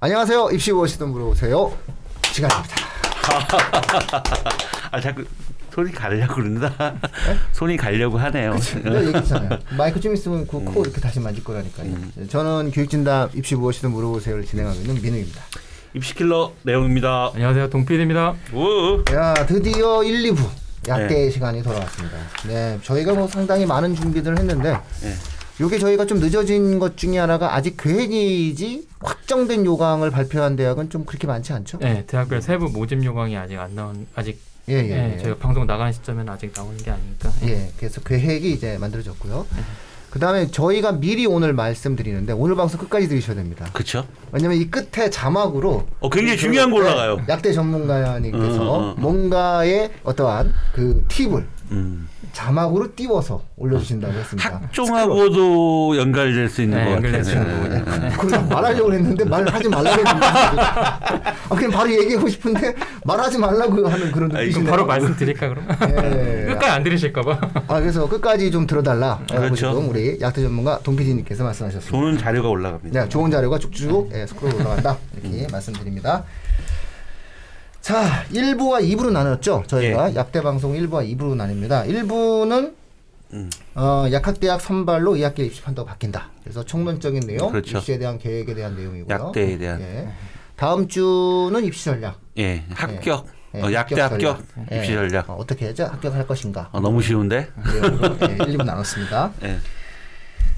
안녕하세요. 입시 무엇이든 물어보세요. 시간입니다. 아 자꾸 손이 가려고 그런다. 손이 가려고 하네요. 마이크 좀 있으면 그 코 이렇게 다시 만질 거라니까요. 저는 교육진담 입시 무엇이든 물어보세요를 진행하고 있는 민우입니다. 입시킬러 내용입니다. 안녕하세요. 동필입니다. 우. 야 드디어 1, 2부 약대 네. 시간이 돌아왔습니다. 네, 저희가 뭐 상당히 많은 준비들을 했는데 네. 요게 저희가 좀 늦어진 것 중에 하나가 아직 계획이지 확정된 요강을 발표한 대학은 좀 그렇게 많지 않죠? 네, 대학별 세부 모집 요강이 아직 안 나온 아직 예, 예. 예, 예. 저희가 방송 나가는 시점에는 아직 나오는 게 아니니까. 예, 그래서 계획이 이제 만들어졌고요. 그 다음에 저희가 미리 오늘 말씀드리는데 오늘 방송 끝까지 들으셔야 됩니다. 그쵸? 왜냐면 이 끝에 자막으로 어 굉장히 중요한 거 올라가요. 네, 약대 전문가님께서 음, 음, 음. 뭔가의 어떠한 그 팁을 음. 자막으로 띄워서 올려주신다고 했습니다. 학종하고도 연결될 수 있는 네, 것 같아요. 있는 네. 부분이요. 그걸 말하려고 했는데 말하지 말라고 했는데 아, 그냥 바로 얘기하고 싶은데 말하지 말라고 하는 그런 아, 그럼 바로 말씀드릴까 그럼? 예. 끝까지 안 들으실까 봐. 아 그래서 끝까지 좀 들어달라. 라고 그렇죠. 지금 우리 약대 전문가 동 PD님께서 말씀하셨습니다. 좋은 자료가 올라갑니다. 네, 좋은 자료가 쭉쭉 예, 스크롤 올라간다. 이렇게 말씀드립니다. 자, 1부와 2부로 나눴죠. 저희가 약대 방송 1부와 2부로 나뉩니다. 1부는 음. 어, 약학대학 선발로 2학기 입시 판도가 바뀐다. 그래서 총론적인 내용, 그렇죠. 입시에 대한 계획에 대한 내용이고요. 약대에 대한. 예. 다음 주는 입시 전략. 예, 합격. 예, 어, 약대 합격, 전략. 입시 예. 전략. 어, 어떻게 해야죠? 합격할 것인가? 어, 너무 쉬운데? 내용으로 예, 1, 2부 나눴습니다. 예.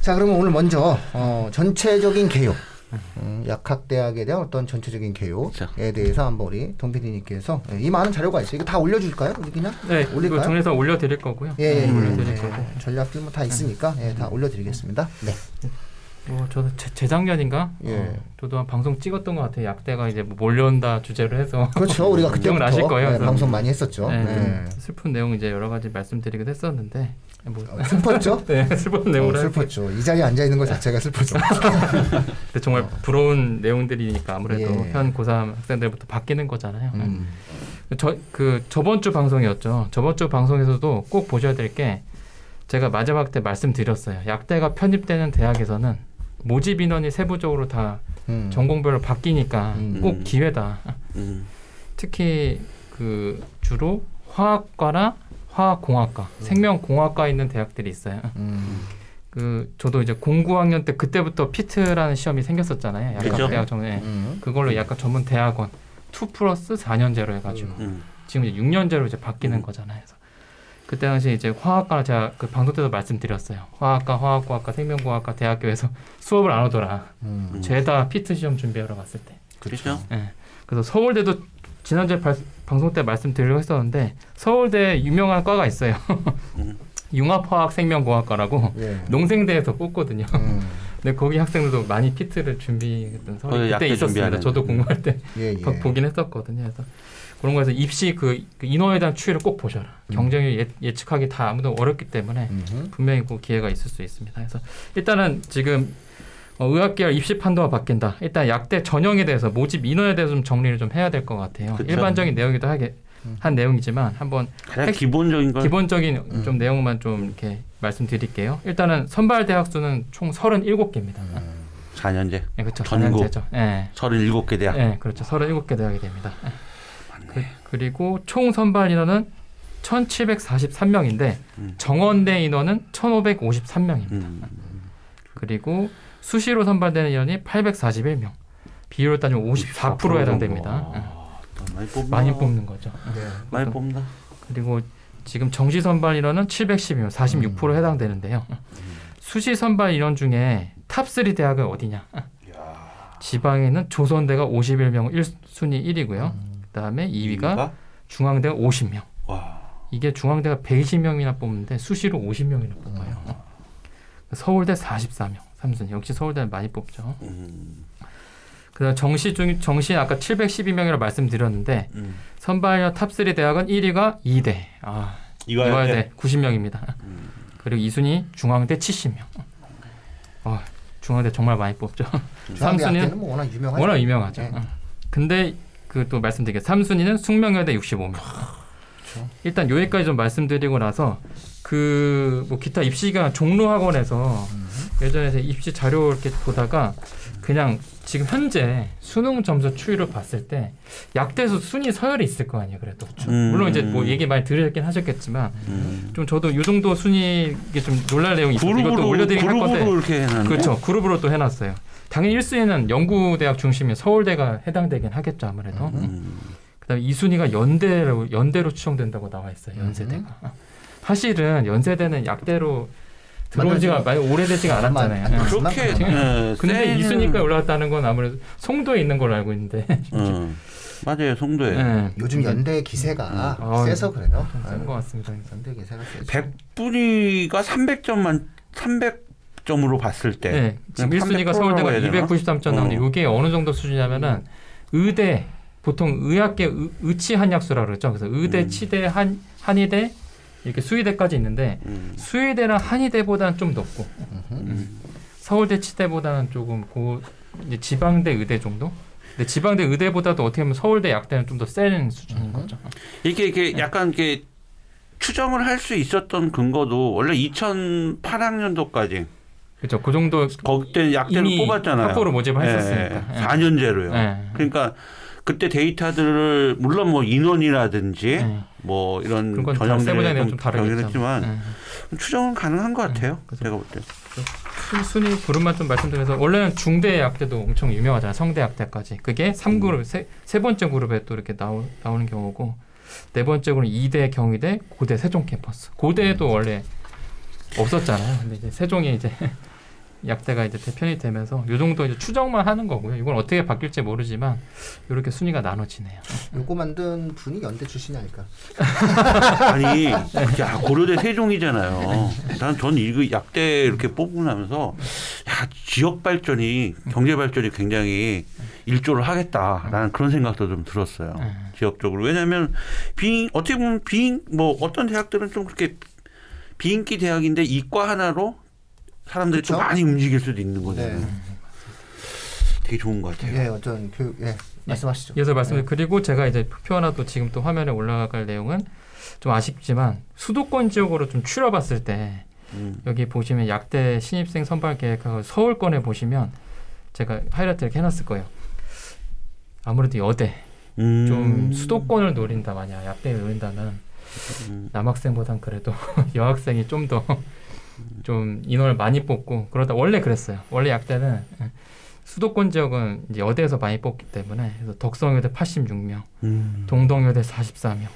자, 그러면 오늘 먼저 어, 전체적인 개요. 음, 약학대학에 대한 어떤 전체적인 개요에 그렇죠. 대해서 한번 우리 동 PD님께서 예, 이 많은 자료가 있어요. 이거 다 올려줄까요? 우리 그냥 네, 올릴까요? 정리해서 올려드릴 거고요. 예, 예, 음, 예, 올려드릴 예. 거고. 전략들 뭐다 있으니까 예, 다 올려드리겠습니다. 네. 뭐 저도 재, 재작년인가? 예. 어, 저도 한 방송 찍었던 것 같아요. 약대가 이제 뭐 몰려온다 주제로 해서. 그렇죠. 우리가 그때부터 기억나실 거예요. 예, 그래서. 방송 많이 했었죠. 네, 예. 좀 슬픈 내용 이제 여러 가지 말씀드리기도 했었는데. 뭐, 어, 슬펐죠? 네, 슬픈 내용으로 어. 슬펐죠. 이 자리에 앉아 있는 것 자체가 슬프죠. 근데 정말 부러운 내용들이니까 아무래도 예. 현 고3 학생들부터 바뀌는 거잖아요. 음. 저 그 저번 주 방송이었죠. 저번 주 방송에서도 꼭 보셔야 될 게 제가 마지막 때 말씀드렸어요. 약대가 편입되는 대학에서는 모집 인원이 세부적으로 다 음. 전공별로 바뀌니까 음. 꼭 기회다. 음. 특히 그 주로 화학과나 화학공학과, 생명공학과 있는 대학들이 있어요. 음. 그 저도 이제 09학년 때 그때부터 피트라는 시험이 생겼었잖아요. 약간 그죠? 대학 전에 음. 그걸로 약간 전문 대학원 2 플러스 4년제로 해가지고 음. 지금 이제 6년제로 이제 바뀌는 음. 거잖아요. 그래서 그때 당시 이제 화학과 제가 그 방송 때도 말씀드렸어요. 화학과, 화학공학과, 생명공학과 대학교에서 수업을 안 오더라. 음. 죄다 피트 시험 준비하러 갔을 때. 그렇죠. 예. 그래서 서울대도 지난주에 발- 방송 때 말씀드리려고 했었는데 서울대 유명한 과가 있어요. 음. 융합화학생명공학과라고 예. 농생대에서 뽑거든요. 음. 근데 거기 학생들도 많이 피트를 준비했던 어, 서울에 그때 있었습니다. 준비하는. 저도 공부할 때 예, 예. 보긴 했었거든요. 그래서 그런 거에서 입시 그, 그 인원에 대한 추이를 꼭 보셔라. 음. 경쟁이 예, 예측하기 다 아무도 어렵기 때문에 음흠. 분명히 그 기회가 있을 수 있습니다. 그래서 일단은 지금 어, 의학계열 입시 판도가 바뀐다. 일단 약대 전형에 대해서 모집 인원에 대해서 좀 정리를 좀 해야 될 것 같아요. 그쵸. 일반적인 내용이기도 하게 음. 한 내용이지만 한번 가장 핵- 기본적인 건 기본적인 음. 좀 내용만 좀 이렇게 말씀드릴게요. 일단은 선발 대학 수는 총 37개입니다. 음. 4년제. 예, 그렇죠. 전국. 4년제죠. 예. 37개 대학. 예, 그렇죠. 37개 대학이 됩니다. 예. 맞네. 그, 리고총 선발 인원은 1,743명인데 음. 정원대 인원은 1,553명입니다. 음. 그리고 수시로 선발되는 인원이 841명. 비율로 따지면 54%에 해당됩니다. 예. 와, 또 많이? 많이 뽑는 거죠. 네. 많이 또- 뽑나? 그리고 지금 정시 선발 인원은 712명, 46% 해당되는데요. 수시 선발 인원 중에 탑3 대학은 어디냐? 지방에는 조선대가 51명 1순위 1위고요. 그다음에 2위가 중앙대가 50명. 와. 이게 중앙대가 120명이나 뽑는데 수시로 50명이나 뽑아요. 서울대 44명, 3순위. 역시 서울대는 많이 뽑죠. 음. 그다음 정시 중 정시 아까 712명이라고 말씀드렸는데 음. 선발형 탑3 대학은 1위가 이대. 아, 이화여대. 이화여대 90명입니다. 그리고 2순위 중앙대 70명. 어, 중앙대 정말 많이 뽑죠. 3순위는 뭐 워낙 유명하죠. 워낙 유명하죠. 네. 어. 근데 그 또 말씀드리게 3순위는 숙명여대 65명. 일단 여기까지 좀 말씀드리고 나서 그 뭐 기타 입시가 종로학원에서 예전에 입시 자료 이렇게 보다가 그냥 지금 현재 수능 점수 추이를 봤을 때 약대에서 순위 서열이 있을 거 아니에요. 그래도 음. 물론 이제 뭐 얘기 많이 들으셨긴 하셨겠지만 음. 좀 저도 요 정도 순위 이게 좀 놀랄 내용이 이것도 그룹으로 올려드리긴 할 건데 그룹으로 이렇게 해놨네. 그렇죠. 그룹으로 또 해놨어요. 당연히 1순위는 영구대학 중심인 서울대가 해당되긴 하겠죠 아무래도. 음. 그다음에 2순위가 연대로 연대로 추정된다고 나와 있어요. 연세대가. 사실은 연세대는 약대로 들어온 지가 많이 오래되지가 않았잖아요. 안- 안- 예. 그렇게 예, 근데 세는- 2순위까지 올라갔다는 건 아무래도 송도에 있는 걸로 알고 있는데. 음. 맞아요, 송도에. 예. 요즘 연대 기세가 음. 세서 그래요. 센것 같습니다. 연대 기세가 세죠. 100분위가 300점만 300점으로 봤을 때 네. 지금 그냥 1순위가 300% 서울대가 라고 해야 되나? 293점 나오는데 어. 이게 어느 정도 수준이냐면은 의대 보통 의학계 의- 의치 한약수라 그러죠. 그래서 의대, 음. 치대, 한 한의대 이렇게 수의대까지 있는데 음. 수의대는 한의대보다는 좀 높고 음. 서울대 치대보다는 조금 고 이제 지방대 의대 정도. 근데 지방대 의대보다도 어떻게 보면 서울대 약대는 좀 더 센 수준인 음. 거죠. 이게 이게 약간 이렇게 추정을 할 수 있었던 근거도 원래 2008학년도까지 그렇죠. 그 정도 그때 약대를 뽑았잖아요. 학부로 모집을 했었으니까. 예, 예. 4년제로요. 예. 그러니까 그때 데이터들을 물론 뭐 인원이라든지 예. 뭐 이런 내용 좀좀 다르겠죠. 경이했지만 예. 추정은 가능한 것 같아요. 그래서 제가 볼 때. 순- 순위 그룹만 좀 말씀드려서 원래는 중대 약대도 엄청 유명하잖아요. 성대 약대까지. 그게 3그룹 세, 세 번째 그룹에 또 이렇게 나오, 나오는 경우고 네 번째 그룹은 이대 경희대 고대 세종 캠퍼스. 고대도 원래 없었잖아요. 근데 이제 세종이 이제 약대가 이제 대편이 되면서 요 정도 이제 추정만 하는 거고요. 이건 어떻게 바뀔지 모르지만 이렇게 순위가 나눠지네요. 요거 만든 분이 연대 출신이 아닐까. 아니, 야 고려대 세종이잖아요. 난 전 이거 약대 이렇게 뽑고 나면서 야 지역 발전이 경제 발전이 굉장히 일조를 하겠다라는 그런 생각도 좀 들었어요. 예. 지역적으로 왜냐하면 비 어떻게 보면 비인 뭐 어떤 대학들은 좀 그렇게 비인기 대학인데 이과 하나로 사람들이 좀 그쵸? 많이 움직일 수도 있는 거잖아요. 네. 되게 좋은 것 같아요. 예, 어떤 교육 예, 말씀하시죠. 이어서 말씀을 그리고 제가 이제 표표 하나 또 지금 또 화면에 올라갈 내용은 좀 아쉽지만 수도권 지역으로 좀 추려봤을 때 음. 여기 보시면 약대 신입생 선발 계획하고 서울권에 보시면 제가 하이라이트 이렇게 해놨을 거예요. 아무래도 여대 음. 좀 수도권을 노린다 만약 약대를 노린다면 음. 남학생보단 그래도 여학생이 좀더 좀 인원을 많이 뽑고 그러다 원래 그랬어요. 원래 약대는 수도권 지역은 이제 여대에서 많이 뽑기 때문에 그래서 덕성여대 86명, 음. 동덕여대 44명,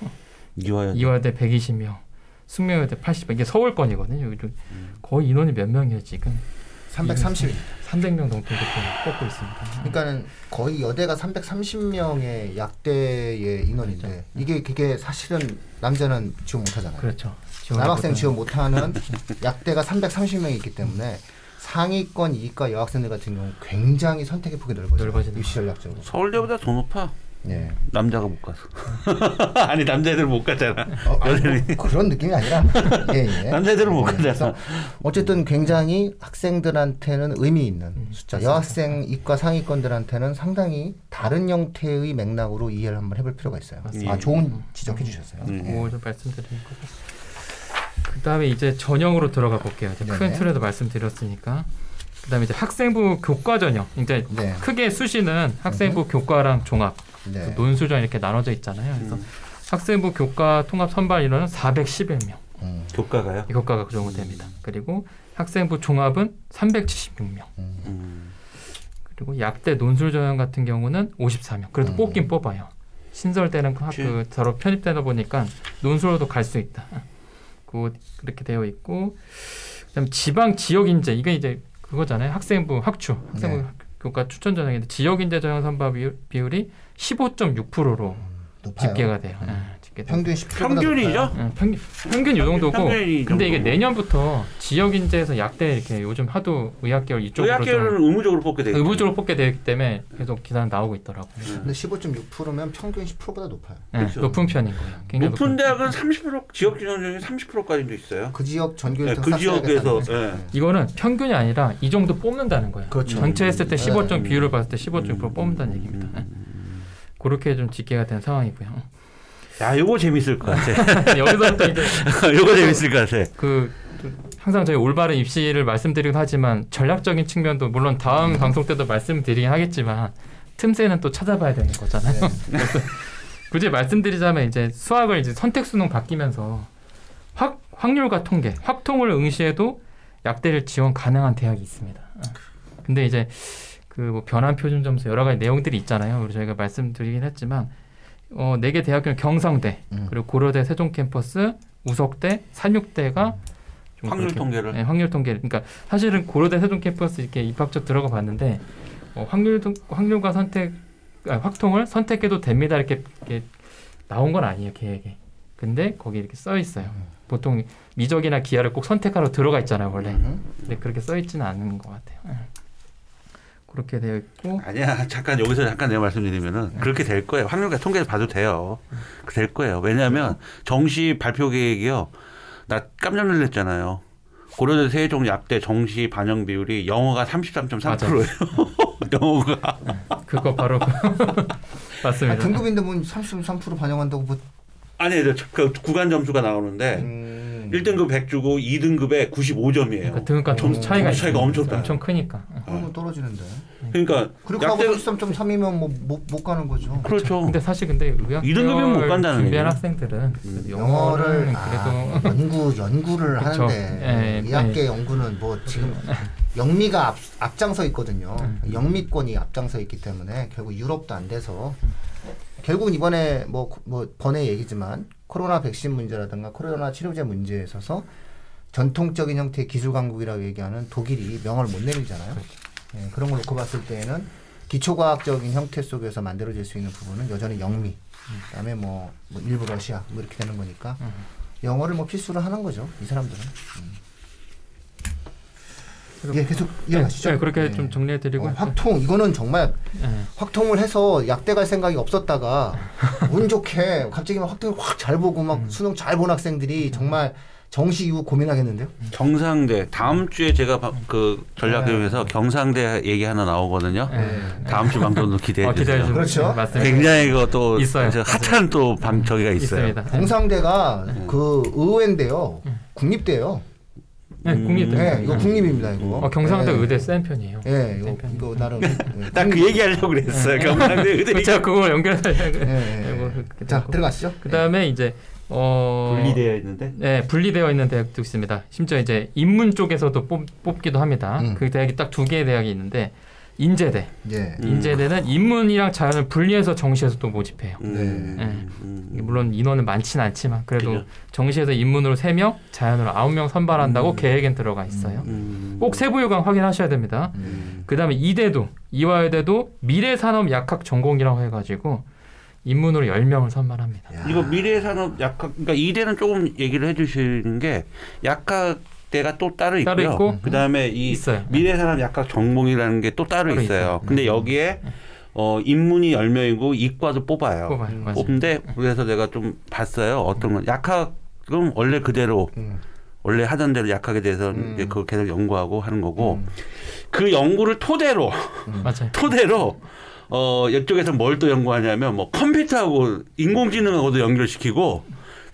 이화여대. 이화여대 120명, 숙명여대 80명 이게 서울권이거든요. 여기 좀 거의 인원이 몇 명이에요 지금? 330. 300명 정도 이렇게 뽑고 있습니다. 그러니까는 거의 여대가 330명의 약대의 인원인데 이게 그게 사실은 남자는 지원 못 하잖아요. 그렇죠. 남학생. 지원 못하는 약대가 330명이 있기 때문에 상위권 이과 여학생들 같은 경우 굉장히 선택의 폭이 넓어져요. 넓어지는 입시 전략적으로. 서울대보다 더 높아. 네. 남자가 못 가서. 아니 남자애들 못 가잖아. 어, 아니, 뭐 그런 느낌이 아니라 예, 예. 남자애들은 못 가잖아. 그래서 어쨌든 굉장히 학생들한테는 의미 있는 음, 숫자. 맞습니다. 여학생 이과 상위권들한테는 상당히 다른 형태의 맥락으로 이해를 한번 해볼 필요가 있어요. 맞습니다. 아 좋은 지적해 주셨어요. 음. 예. 좀 말씀드리는 거고. 그다음에 이제 전형으로 들어가 볼게요. 이제 큰 네네. 틀에도 말씀드렸으니까. 그다음에 이제 학생부 교과 전형. 이제 네. 크게 수시는 학생부 교과랑 종합, 네. 논술전 이렇게 나눠져 있잖아요. 그래서 음. 학생부 교과 통합 선발 인원은 411명. 음, 교과가요? 이 교과가 그 정도 됩니다. 그리고 학생부 종합은 376명. 음. 음. 그리고 약대 논술 전형 같은 경우는 54명. 그래도 음. 뽑긴 뽑아요. 신설되는 그. 그 서로 편입되다 보니까 논술로도 갈 수 있다. 그 그렇게 되어 있고 그다음 지방 지역 인재 이게 이제 그거잖아요. 학생부 학추 학생부 네. 교과 추천 전형인데 지역 인재 전형 선발 비율, 비율이 15.6%로 높아요. 집계가 돼요. 음. 예, 집계돼요. 평균 10%보다 평균이죠? 응, 평균 평균 요 정도고. 평균이 이 근데 이게. 내년부터 지역 인재에서 약대 이렇게 요즘 하도 의학계열 이쪽으로 좀 의학계를 의무적으로 뽑게 돼. 의무적으로 뽑게 되기 때문에 계속 기사는 나오고 있더라고요. 근데 15.6%면 평균 10%보다 높아요. 네, 그렇죠. 높은 편인 거예요. 굉장히 높은 높은. 대학은 30% 지역 중에 30%까지도 있어요. 그 지역 전교 네, 1등 그 지역에서, 네. 예. 이거는 평균이 아니라 이 정도 뽑는다는 거예요. 그렇죠. 전체 했을 때 네. 15점 비율을 봤을 때 15.6% 음. 뽑는다는 얘기입니다. 네. 음. 그렇게 좀 집계가 된 상황이고요. 야, 요거 재밌을 것 같아. 여기서부터 이제 요거 재밌을 것 같아. 그 항상 저희 올바른 입시를 말씀드리긴 하지만 전략적인 측면도 물론 다음 방송 때도 말씀드리긴 하겠지만 틈새는 또 찾아봐야 되는 거잖아요. 네. 굳이 말씀드리자면 이제 수학을 이제 선택 수능 바뀌면서 확 확률과 통계, 확통을 응시해도 약대를 지원 가능한 대학이 있습니다. 어. 근데 이제 그 뭐 변환 표준 점수 여러 가지 내용들이 있잖아요. 그리고 저희가 말씀드리긴 했지만 어, 네개 대학교는 경상대, 음. 그리고 고려대 세종 캠퍼스, 우석대, 산육대가 좀 확률 그렇게- 통계를 네, 확률 통계. 그러니까 사실은 고려대 세종 캠퍼스 이렇게 입학처 들어가 봤는데 어, 확률 통- 확률과 선택 아, 확통을 선택해도 됩니다 이렇게, 이렇게 나온 건 아니에요 계획에. 근데 거기 이렇게 써 있어요. 보통 미적이나 기하를 꼭 선택하러 들어가 있잖아요 원래. 음. 근데 그렇게 써 있지는 않은 것 같아요. 예. 그렇게 되어 있고. 아니야 잠깐 여기서 잠깐 내가 말씀드리면은 그렇게 될 거예요. 확률과 통계에서 봐도 돼요. 될 거예요. 왜냐하면 정시 발표 계획이요. 나 깜짝 놀랐잖아요. 고려대 세종 약대 정시 반영 비율이 영어가 33.3%예요. 영어가. 그거 바로 그- 아, 맞습니다. 등급인데 뭐 33% 반영한다고 뭐 아니 그 구간 점수가 나오는데 음. 1등급 100 주고 2등급에 95점이에요 그러니까 등급간 점수 차이가 점수 차이가. 엄청 나요. 엄청 크니까. 그러면 떨어지는데. 그러니까 그리고 하고 약대 33.3이면 뭐못 못 가는 거죠. 그렇죠 근데 사실 근데 의학 이 등급이면 못 간다는 준비한 얘기예요. 학생들은 음. 영어를 영어를 그래도 아, 연구 연구를 그쵸. 하는데 예, 의학계 연구는 뭐 지금 영미가 앞, 앞장서 있거든요. 음. 영미권이 앞장서 있기 때문에 결국 유럽도 안 돼서 결국은 이번에 뭐, 뭐 번의 얘기지만 코로나 백신 문제라든가 코로나 치료제 문제에 있어서 전통적인 형태의 기술 강국이라고 얘기하는 독일이 명을 못 내밀잖아요. 예, 그런 걸 놓고 봤을 때에는 기초과학적인 형태 속에서 만들어질 수 있는 부분은 여전히 영미, 그다음에 뭐, 뭐 일부 러시아 뭐 이렇게 되는 거니까 영어를 뭐 필수로 하는 거죠 이 사람들은. 음. 예, 계속 이어가시죠. 네, 그렇게 예. 좀 정리해드리고 어, 확통 이거는 정말 예. 확통을 해서 약대 갈 생각이 없었다가 운 좋게 갑자기 막 확통을 확 잘 보고 막 음. 수능 잘 본 학생들이 정말 정시 이후 고민하겠는데요. 경상대 다음 주에 제가 바- 그 전략교육에서 경상대 얘기 하나 나오거든요. 네. 다음 주 방송도 기대해 어, 주세요. 기대해 주세요. 그렇죠. 네, 맞습니다. 굉장히 그또 있어요. 핫한 또방 저기가 있어요. 있습니다. 경상대가 네. 그 의외인데요. 국립대예요. 네, 국립대. 네, 이거 국립입니다 이거. 어, 경상대 네. 의대 센 편이에요. 예, 이거, 센 편. 이거 나름. 예, 딱그 얘기 하려고 그랬어요. 경상대 의대 제가 그걸 연결해서 예, 예, 예. 자 들어가시죠. 그 다음에 이제 어 분리되어 있는데 네, 분리되어 있는 대학도 있습니다. 심지어 이제 인문 쪽에서도 뽑, 뽑기도 합니다. 음. 그 대학이 딱 두 개의 대학이 있는데 인제대. 예. 음. 인제대는 인문이랑 자연을 분리해서 정시에서 또 모집해요. 음, 네. 음. 이게 물론 인원은 많지는 않지만 그래도 그죠. 정시에서 인문으로 3명, 자연으로 9명 선발한다고 음. 계획엔 들어가 있어요. 음. 꼭 세부 요강 확인하셔야 됩니다. 음. 그다음에 이대도 이화여대도 미래산업 약학 전공이라고 해 가지고 인문으로 10명을 선발합니다. 야. 이거 미래산업 약학 그러니까 이대는 조금 얘기를 해 주시는 게 약학 대가 또 따로 있고요. 따로 있고 그다음에 이 있어요. 미래 산업 약학 전공이라는 게 또 따로 따로 있어요. 있어요. 근데 여기에 어 인문이 10명이고 이과도 뽑아요. 뽑아요. 음. 뽑는데 그래서 내가 좀 봤어요. 어떤 건 약학은 원래 그대로 음. 원래 하던 대로 약학에 대해서 음. 이제 그걸 계속 연구하고 하는 거고 음. 그 연구를 토대로. 토대로 어 이쪽에서 뭘 또 연구하냐면 뭐 컴퓨터하고 인공지능하고도 연결시키고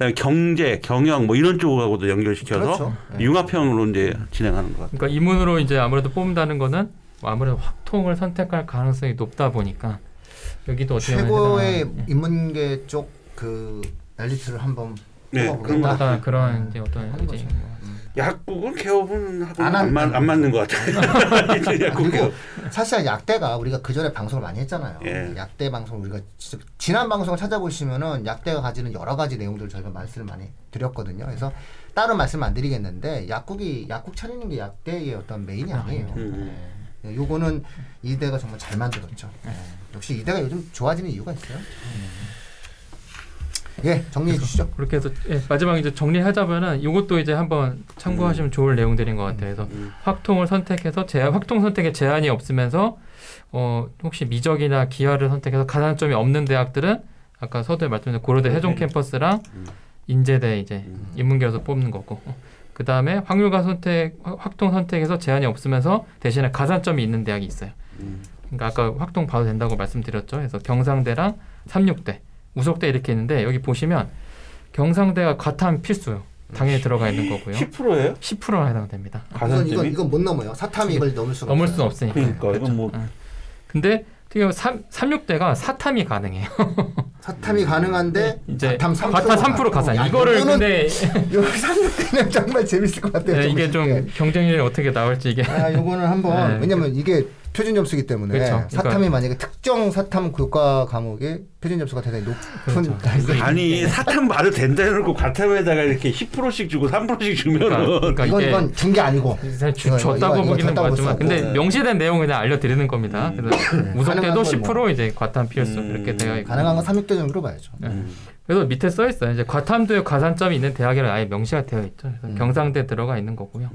그다음에 경제, 경영 뭐 이런 쪽하고도 연결시켜서 그렇죠. 예. 융합형으로 이제 진행하는 것 같아요. 그러니까 인문으로 이제 아무래도 뽑는다는 거는 뭐 아무래도 확통을 선택할 가능성이 높다 보니까 여기도 어떻게 최고의 해당하는- 인문계 쪽 그 엘리트를 한번 네, 뽑아보겠다. 그런 것 어떤 그런 이제 어떤 이제. 약국은 개업은 안 안, 한- 맞, 안 맞는 것 같아요. 약국 그리고 개업. 사실 약대가 우리가 그 전에 방송을 많이 했잖아요. 예. 약대 방송 우리가 지난 방송을 찾아보시면은 약대가 가지는 여러 가지 내용들을 저희가 말씀을 많이 드렸거든요. 그래서 따로 말씀 안 드리겠는데 약국이 약국 차리는 게 약대의 어떤 메인이 아니에요. 음. 예. 요거는 이대가 정말 잘 만들었죠. 예. 역시 이대가 요즘 좋아지는 이유가 있어요. 예, 정리해 주시죠. 그렇게 해서 예, 마지막 이제 정리하자면은 이것도 이제 한번 참고하시면 좋을 내용들인 것 같아요. 그래서 음. 확통을 선택해서 제 확통 선택에 제한이 없으면서 어 혹시 미적이나 기하를 선택해서 가산점이 없는 대학들은 아까 서두에 말씀드린 고려대 세종 캠퍼스랑 음. 인제대 이제 음. 인문계에서 뽑는 거고 그 다음에 확률과 선택 확- 확통 선택에서 제한이 없으면서 대신에 가산점이 있는 대학이 있어요. 음. 그러니까 아까 확통 봐도 된다고 말씀드렸죠. 그래서 경상대랑 삼육대, 우석대 이렇게 있는데 여기 보시면 경상대가 과탐 필수요. 당연히 들어가 있는 거고요. 10%예요? 10%가 해당됩니다. 이건 이건? 이건 못 넘어요. 사탐이 이걸 넘을 수가 넘을. 수는 없으니까. 그러니까 이건 뭐 근데 특히 3, 36대가 사탐이 가능해요. 사탐이 가능한데 이제 사탐 3% 과탄 3% 가산. 야, 이거를 근데 여기 36대는 정말 재밌을 것 같아요. 네, 이게 좀. 경쟁률이 어떻게 나올지 이게 아, 요거는 한번 네. 왜냐면 이게 표준 점수기 때문에 그렇죠. 사탐이 만약에 특정 사탐 교과 과목에 표준 점수가 대단히 높은 그렇죠. 달성이 아니 사탕 말을 된다 해놓고 과탐에다가 이렇게 10%씩 주고 3%씩 주면은 그러니까 이건 이게 이건 준 게 아니고 주, 줬다고 보기는 맞지만 볼 근데 수 없고. 명시된 내용을 그냥 알려드리는 겁니다. 그래서 우석 가능한 때도 건10% 뭐. 이제 과탐 필수 음. 이렇게 되어 있고 가능한 건 36대 정도로 봐야죠. 네. 그래서 밑에 써 있어요. 이제 과탐도에 가산점이 있는 대학이라 아예 명시가 되어 있죠. 그래서 음. 경상대 들어가 있는 거고요.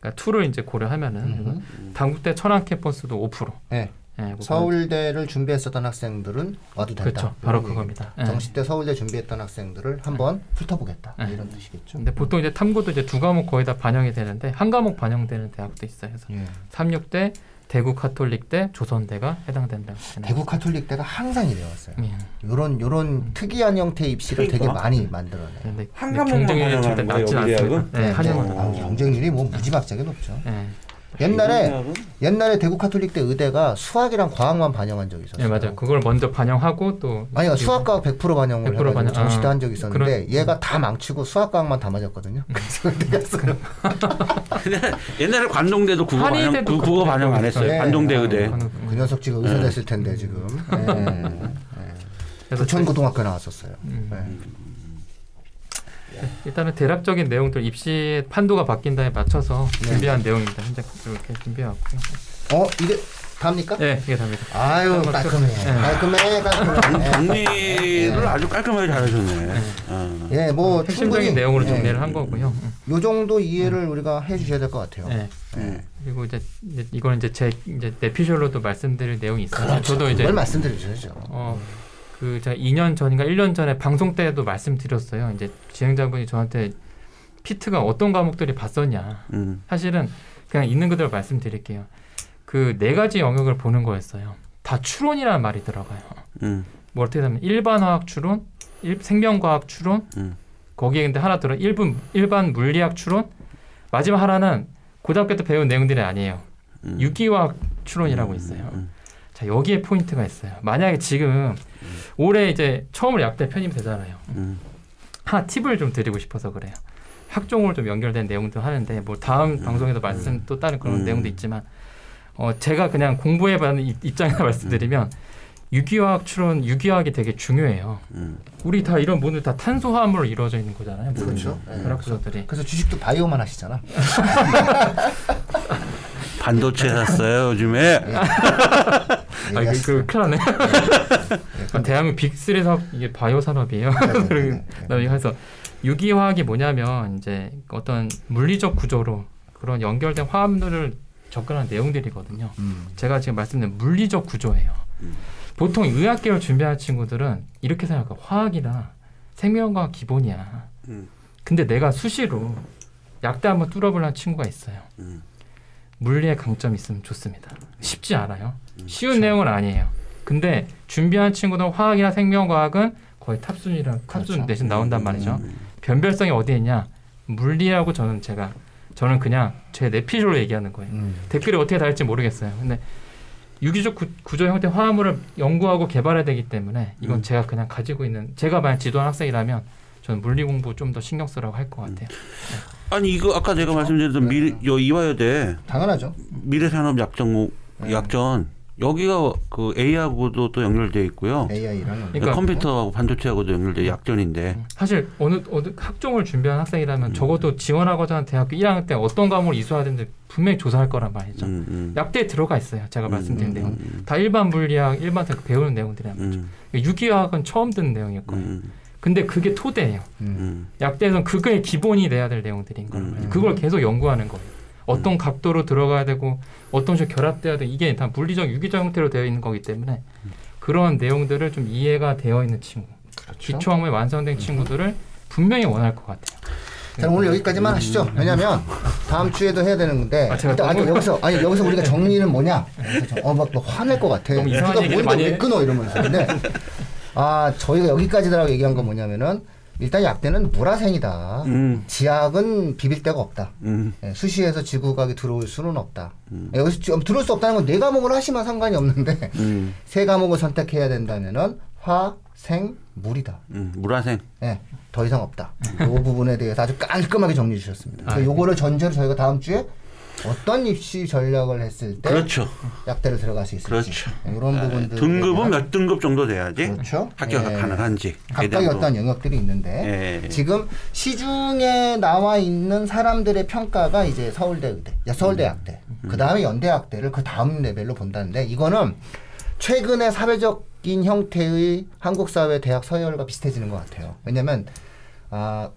그러니까 투를 이제 고려하면은 음. 당국대 천안 캠퍼스도 5%. 네. 예, 그거- 서울대를 준비했었던 학생들은 와도 된다. 그렇죠. 바로 그겁니다. 예. 얘기. 정시대 서울대 준비했던 학생들을 한번 훑어보겠다. 네. 이런 뜻이겠죠. 근데 보통 이제 탐구도 이제 두 과목 거의 다 반영이 되는데 한 과목 반영되는 대학도 있어요. 그래서 예. 36대, 대구 카톨릭대, 조선대가 해당된다. 대구 카톨릭대가 항상 이래왔어요. 예. 요런 요런 특이한 형태의 입시를 되게 그러니까. 많이 만들어내요. 근데 한 근데 과목만 경쟁률이 절대 낮지 않습니다. 네, 네. 네. 아, 경쟁률이 뭐 무지막지하게 높죠. 예. 옛날에 옛날에 대구 카톨릭대 의대가 수학이랑 과학만 반영한 적이 있었어요. 예, 맞아요. 그걸 먼저 반영하고 또 아니 수학과학 100% 반영을 100% 해가지고 반영. 정시대 아, 한 적이 있었는데 그런- 얘가 다 망치고 수학과학만 다 맞았거든요. 그래서 의대 옛날에 관동대도 국어 반영 한의대도 구- 국어 반영 안 했어요. 네. 관동대 아, 의대. 그 녀석 지금 의사 네. 됐을 텐데 지금. 네. 그래서 부천고등학교 나왔었어요. 음. 네. 일단은 대략적인 내용들 입시 판도가 바뀐다에 맞춰서 네. 준비한 내용입니다. 현재 이렇게 준비하고요. 어 이게 답니까? 네, 이게 답니다. 아유 네. 깔끔해. 깔끔해 깔끔해. 정리를 아주 깔끔하게 잘하셨네. 어. 예, 뭐 핵심적인 내용으로 예, 정리를 한 거고요. 요 정도 이해를 우리가 해주셔야 될 것 같아요. 네. 예. 그리고 이제, 이거는 이제 제 이제 내피셜로도 말씀드릴 내용이 있어요. 그렇죠. 저도 이제 말씀드려주셔야죠. 어, 그 제가 2년 전인가 1년 전에 방송 때도 말씀드렸어요. 이제 진행자분이 저한테 피트가 어떤 과목들이 봤었냐. 음. 사실은 그냥 있는 그대로 말씀드릴게요. 그 네 가지 영역을 보는 거였어요. 다 추론이라는 말이 들어가요. 음. 뭐 어떻게 보면 일반 화학 추론, 일, 생명과학 추론, 음. 거기에 근데 하나 들어 일분 일반 물리학 추론, 마지막 하나는 고등학교 때 배운 내용들이 아니에요. 음. 유기화학 추론이라고 있어요. 음. 자 여기에 포인트가 있어요. 만약에 지금 올해 이제 처음으로 약대 편입 되잖아요. 음. 하나 팁을 좀 드리고 싶어서 그래요. 학종으로 좀 연결된 내용도 하는데 뭐 다음 방송에도 말씀 또 다른 그런 음. 내용도 있지만 어 제가 그냥 공부해봤는 입- 입장에서 말씀드리면 유기화학 추론 유기화학이 되게 중요해요. 음. 우리 다 이런 모든 다 탄소화합으로 이루어져 있는 거잖아요. 모든 그렇죠. 예. 결합 구조들이. 그래서 주식도 바이오만 하시잖아. 반도체 샀어요 요즘에. 아 이거 그 큰일 나네. 아, 대한민국 빅3 사업 이게 바이오 산업이에요. 해서 유기화학이 뭐냐면 이제 어떤 물리적 구조로 그런 연결된 화합물을 접근하는 내용들이거든요. 음. 제가 지금 말씀드린 물리적 구조예요. 보통 의학계를 준비하는 친구들은 이렇게 생각해요. 화학이나 생명과학 기본이야. 음. 근데 내가 수시로 약대 한번 뚫어보려는 친구가 있어요. 음. 물리의 강점이 있으면 좋습니다. 쉽지 않아요. 음, 쉬운 내용은 아니에요. 근데 준비한 친구들은 화학이나 생명과학은 거의 탑순이랑 탑순 그렇죠. 대신 나온단 말이죠. 음. 변별성이 어디에 있냐? 물리하고 저는 제가 저는 그냥 제 내피셜로 얘기하는 거예요. 음. 댓글이 어떻게 달릴지 모르겠어요. 근데 유기적 구, 구조 형태 화합물을 연구하고 개발해야 되기 때문에 이건 음. 제가 그냥 가지고 있는 제가 만약 지도한 학생이라면 저는 물리 공부 좀 더 신경 쓰라고 할 것 같아요. 아니 이거 아까 제가 말씀드렸던 미래 요 이화여대 당연하죠. 미래 산업 약정 네. 약전 여기가 그 A하고도 또 연결돼 있고요. AI랑 그러니까- 컴퓨터하고 반도체하고도 연결돼 약전인데. 사실 어느 어느 학종을 준비한 학생이라면 적어도 지원하고자 하는 대학교 1학년 때 어떤 과목을 이수해야 되는지 분명히 조사할 거란 말이죠. 음, 음. 약대에 들어가 있어요. 제가 말씀드린 음, 내용. 음, 다 일반 물리학, 일반 대 배우는 내용들이란 말이죠. 음, 유기화학은 처음 듣는 내용일 거예요. 음, 근데 그게 토대예요. 음. 음, 약대에서는 그게 기본이 돼야 될 내용들인 거예요. 음. 그걸 계속 연구하는 거예요. 어떤 각도로 들어가야 되고 어떤 식으로 결합돼야 돼 이게 다 물리적 유기적 형태로 되어 있는 거기 때문에 그런 내용들을 좀 이해가 되어 있는 친구 그렇죠. 기초 학문이 완성된 친구들을 분명히 원할 것 같아요. 자 오늘 여기까지만 하시죠. 왜냐하면 다음 주에도 해야 되는 건데 아, 제가 일단 아니 여기서 아니 여기서 우리가 정리는 뭐냐? 어막 또 화낼 것 같아. 너무 이상한 얘기를 뭔데 많이. 끊어 이러면서 근데 아 저희가 여기까지라고 얘기한 건 뭐냐면은 일단 약대는 물화생이다. 음. 지약은 비빌 데가 없다. 음. 예, 수시에서 지구각이 들어올 수는 없다. 예, 여기서 지- 들어올 수 없다는 건 네 과목을 하시면 상관이 없는데 음. 세 과목을 선택해야 된다면은 화, 생, 물이다. 음. 물화생. 예, 더 이상 없다. 이 부분에 대해서 아주 깔끔하게 정리해 주셨습니다. 아, 요거를 전제로 저희가 다음 주에 어떤 입시 전략을 했을 때 그렇죠. 약대를 들어갈 수 있을지 그렇죠. 예, 이런 부분들 등급은 몇 등급 정도 돼야지 그렇죠. 합격이 예. 가능한지. 각각의 어떤 영역들이 있는데 예. 지금 시중에 나와 있는 사람들의 평가가 이제 서울대 의대, 야, 서울대 약대, 그 다음에 연대 약대를 그 다음 레벨로 본다는데 이거는 최근의 사회적인 형태의 한국 사회 대학 서열과 비슷해지는 것 같아요. 왜냐하면 아,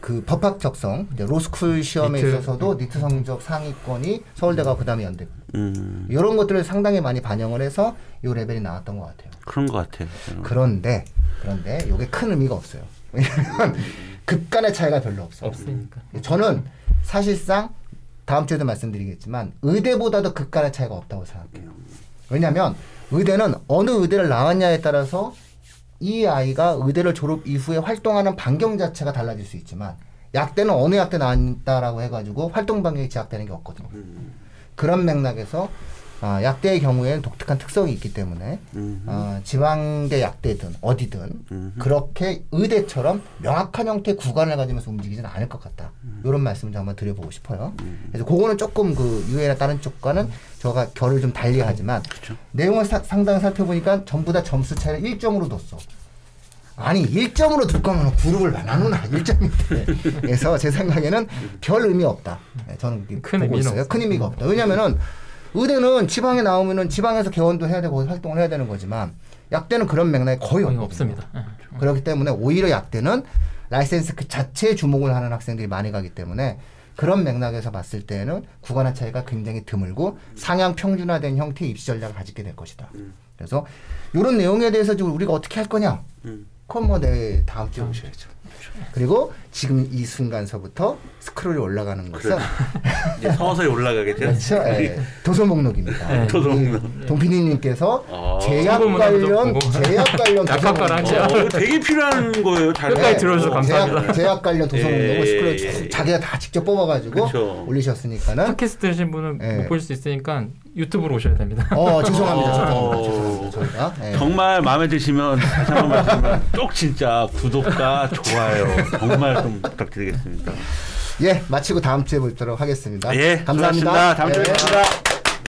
그 법학 적성 이제 로스쿨 시험에 니트. 있어서도 니트 성적 상위권이 서울대가 그 다음에 연대 음. 이런 것들을 상당히 많이 반영을 해서 이 레벨이 나왔던 것 같아요. 그런 것 같아요. 저는. 그런데 그런데 이게 큰 의미가 없어요. 왜냐하면 급간의 차이가 별로 없어요. 없으니까. 저는 사실상 다음 주에도 말씀드리겠지만 의대보다도 급간의 차이가 없다고 생각해요. 왜냐하면 의대는 어느 의대를 나왔냐에 따라서 이 아이가 의대를 졸업 이후에 활동하는 반경 자체가 달라질 수 있지만 약대는 어느 약대 나왔다라고 해가지고 활동 반경이 제약되는 게 없거든요. 그런 맥락에서 아, 약대의 경우에는 독특한 특성이 있기 때문에 음. 아, 지방대 약대든 어디든 음. 그렇게 의대처럼 명확한 형태의 구간을 가지면서 움직이지는 않을 것 같다. 이런 말씀을 좀 한번 드려보고 싶어요. 그래서 그거는 조금 그 유해나 다른 쪽과는 저가 결을 좀 달리하지만 그렇죠. 내용을 사- 상당히 살펴보니까 전부 다 점수 차이를 1점으로 뒀어. 아니 1점으로 둘 거면 그룹을 왜 나누나 1점인데 그래서 제 생각에는 별 의미 없다 네, 저는 큰 보고 의미는 있어요 없어요. 큰 의미가 없다 왜냐면은 의대는 지방에 나오면은 지방에서 개원도 해야 되고 활동을 해야 되는 거지만 약대는 그런 맥락이 거의 거의. 없습니다. 예. 그렇기 때문에 오히려 약대는 라이센스 그 자체에 주목을 하는 학생들이 많이 가기 때문에 그런 맥락에서 봤을 때는 구간의 차이가 굉장히 드물고 상향 평준화된 형태의 입시 전략을 가지게 될 것이다. 그래서 이런 내용에 대해서 지금 우리가 어떻게 할 거냐? 음. 그건 뭐 내일 다음 주에 오셔야죠. 그리고 지금 이 순간서부터 스크롤이 올라가는 것은 서서히 올라가겠죠. 그렇죠. 예, 도서 목록입니다. 네. 도서 목록. 동피디님께서 아. 제약 관련. 제약 관련 약학과랑. 제약. 어, 되게 필요한 거예요. 잘 끝까지 들어주셔서 감사합니다. 제약, 제약 관련 도서 예, 목록을 스크롤 예, 쭉 예. 자기가 다 직접 뽑아가지고 그쵸. 올리셨으니까는 팟캐스트 들으신 분은 예. 못볼수 있으니까 유튜브로 오셔야 됩니다. 어 죄송합니다. 어. 죄송합니다. 죄송합니다. 저희가 예. 정말 마음에 드시면 다시 한번 말씀드리면 꼭 진짜 구독과 좋아요 정말 좀 부탁드리겠습니다. 예 마치고 다음 주에 뵙도록 하겠습니다. 예, 감사합니다. 수고하셨습니다. 다음 주에 예. 뵙겠습니다.